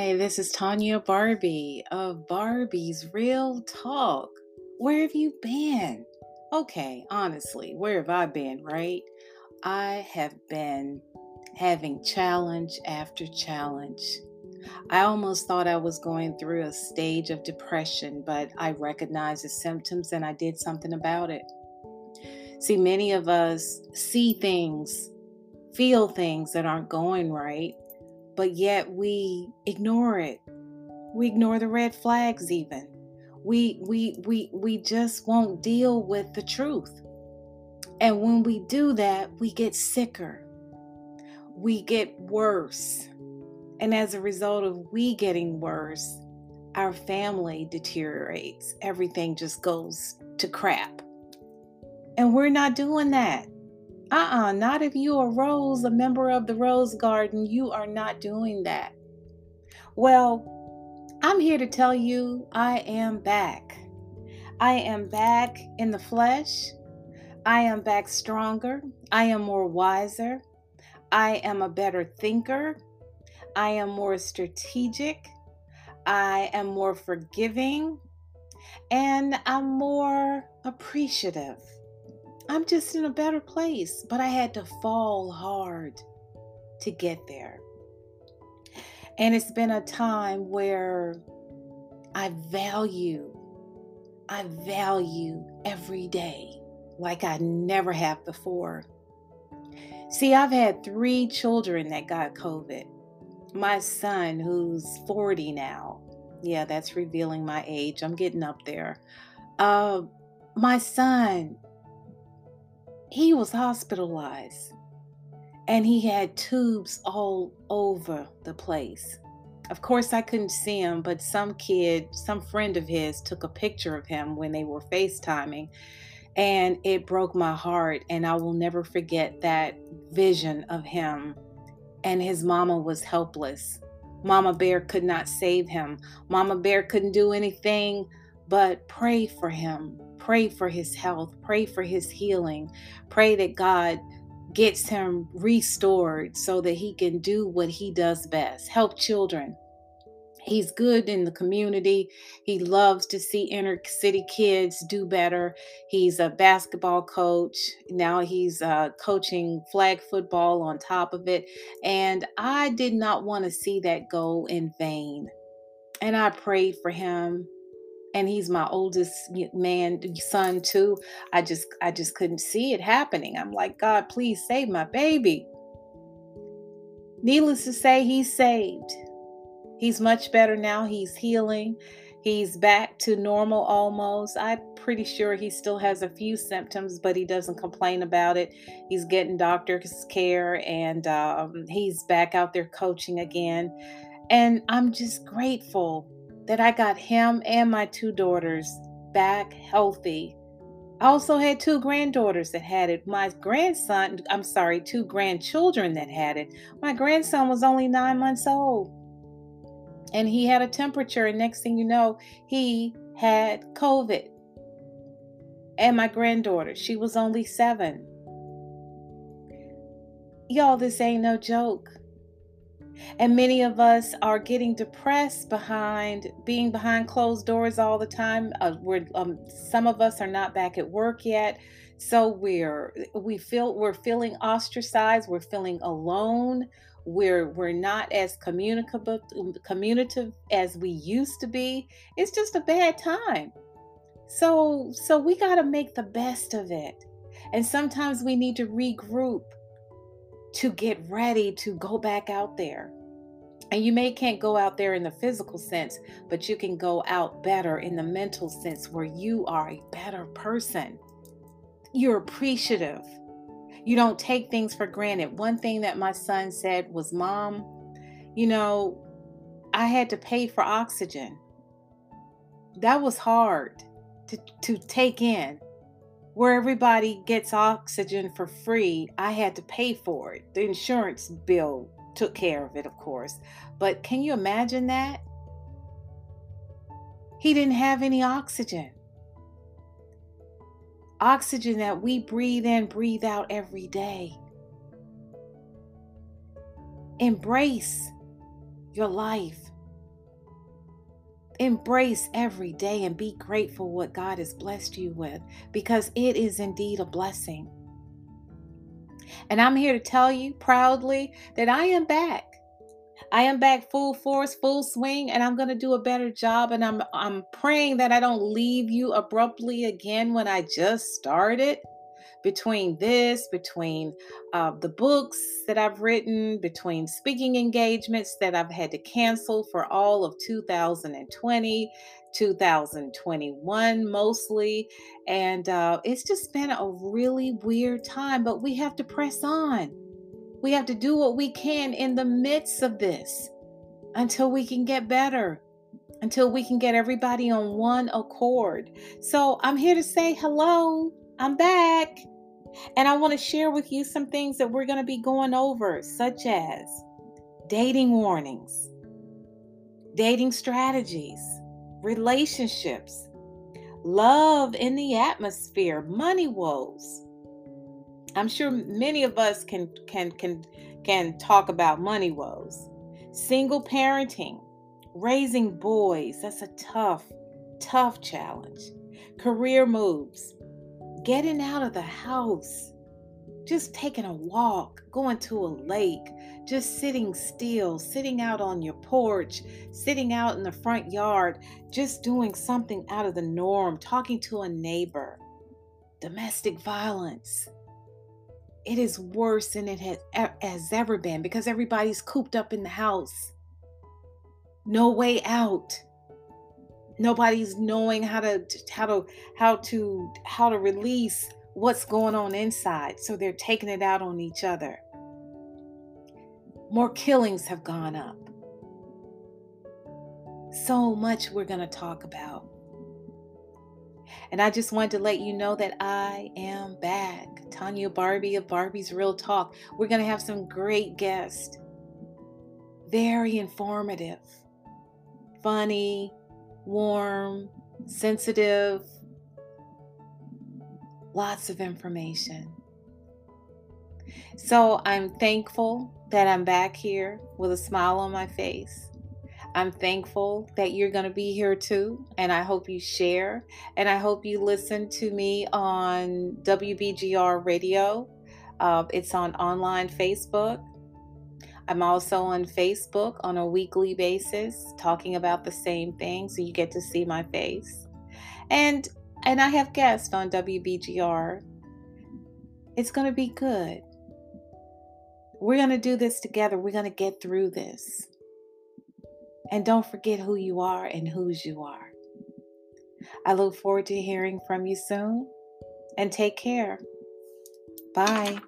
Hi, this is Tanya Barbie of Barbie's Real Talk. Where have you been? Okay, honestly, where have I been, right? I have been having challenge after challenge. I almost thought I was going through a stage of depression, but I recognized the symptoms and I did something about it. See, many of us see things, feel things that aren't going right, but yet we ignore it. We ignore the red flags even. We we we we just won't deal with the truth. And when we do that, we get sicker. We get worse. And as a result of we getting worse, our family deteriorates. Everything just goes to crap. And we're not doing that. Uh-uh, not if you are a Rose, a member of the Rose Garden. You are not doing that. Well, I'm here to tell you I am back. I am back in the flesh. I am back stronger. I am more wiser. I am a better thinker. I am more strategic. I am more forgiving. And I'm more appreciative. I'm just in a better place, but I had to fall hard to get there. And it's been a time where I value, I value every day like I never have before. See, I've had three children that got COVID. My son, who's 40 now, yeah, that's revealing my age. I'm getting up there. Uh, my son he was hospitalized and he had tubes all over the place. Of course, I couldn't see him, but some kid, some friend of his, took a picture of him when they were FaceTiming, and it broke my heart. And I will never forget that vision of him. And his mama was helpless. Mama Bear could not save him. Mama Bear couldn't do anything but pray for him, Pray for his health, pray for his healing, pray that God gets him restored so that he can do what he does best help children. He's good in the community. He loves to see inner city kids do better. He's a basketball coach. Now he's uh, coaching flag football on top of it. And I did not want to see that go in vain. And I prayed for him and he's my oldest man son too i just i just couldn't see it happening. I'm like god please save my baby. Needless to say he's saved. He's much better now. He's healing. He's back to normal almost. I'm pretty sure he still has a few symptoms but he doesn't complain about it. He's getting doctor's care and um, he's back out there coaching again. And i'm just grateful that I got him and my two daughters back healthy. I also had two granddaughters that had it. My grandson, I'm sorry, two grandchildren that had it. My grandson was only nine months old. And he had a temperature, and next thing you know, he had COVID. And my granddaughter, she was only seven. Y'all, this ain't no joke. And many of us are getting depressed behind being behind closed doors all the time. Uh, we're um, some of us are not back at work yet, so we're we feel we're feeling ostracized. We're feeling alone. We're we're not as communicative communicative as we used to be. It's just a bad time. So so we got to make the best of it. And sometimes we need to regroup to get ready to go back out there. And you may can't go out there in the physical sense, but you can go out better in the mental sense where you are a better person. You're appreciative. You don't take things for granted. One thing that my son said was, Mom, you know, I had to pay for oxygen. That was hard to, to take in where everybody gets oxygen for free, I had to pay for it. The insurance bill took care of it, of course. But can you imagine that? He didn't have any oxygen. Oxygen that we breathe in, breathe out every day. Embrace your life. Embrace every day and be grateful what God has blessed you with because it is indeed a blessing. And I'm here to tell you proudly that I am back. I am back full force, full swing, and I'm going to do a better job. And I'm I'm praying that I don't leave you abruptly again when I just started between this, between uh, the books that I've written, between speaking engagements that I've had to cancel for all of 2020, 2021 mostly. And uh, it's just been a really weird time, but we have to press on. We have to do what we can in the midst of this until we can get better, until we can get everybody on one accord. So I'm here to say hello. I'm back. And I want to share with you some things that we're going to be going over, such as dating warnings, dating strategies, relationships, love in the atmosphere, money woes. I'm sure many of us can can can can talk about money woes. Single parenting, raising boys, that's a tough tough challenge. Career moves, getting out of the house, just taking a walk, going to a lake, just sitting still, sitting out on your porch, sitting out in the front yard, just doing something out of the norm, talking to a neighbor. Domestic violence. It is worse than it has, ever been because everybody's cooped up in the house. No way out nobody's knowing how to how to how to how to release what's going on inside so they're taking it out on each other more killings have gone up so much we're going to talk about and I just wanted to let you know that I am back. Tanya Barbie of Barbie's Real Talk. We're going to have some great guests. Very informative, funny, warm, sensitive, lots of information. So I'm thankful that I'm back here with a smile on my face. I'm thankful that you're going to be here too, and I hope you share. And I hope you listen to me on WBGR Radio. Uh, it's on online Facebook. I'm also on Facebook on a weekly basis talking about the same thing so you get to see my face. And and I have guests on WBGR. It's going to be good. We're going to do this together. We're going to get through this. And don't forget who you are and whose you are. I look forward to hearing from you soon and take care. Bye.